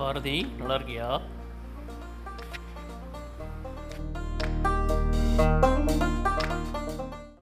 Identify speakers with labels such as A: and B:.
A: பாரதி நல்லா இருக்கியா?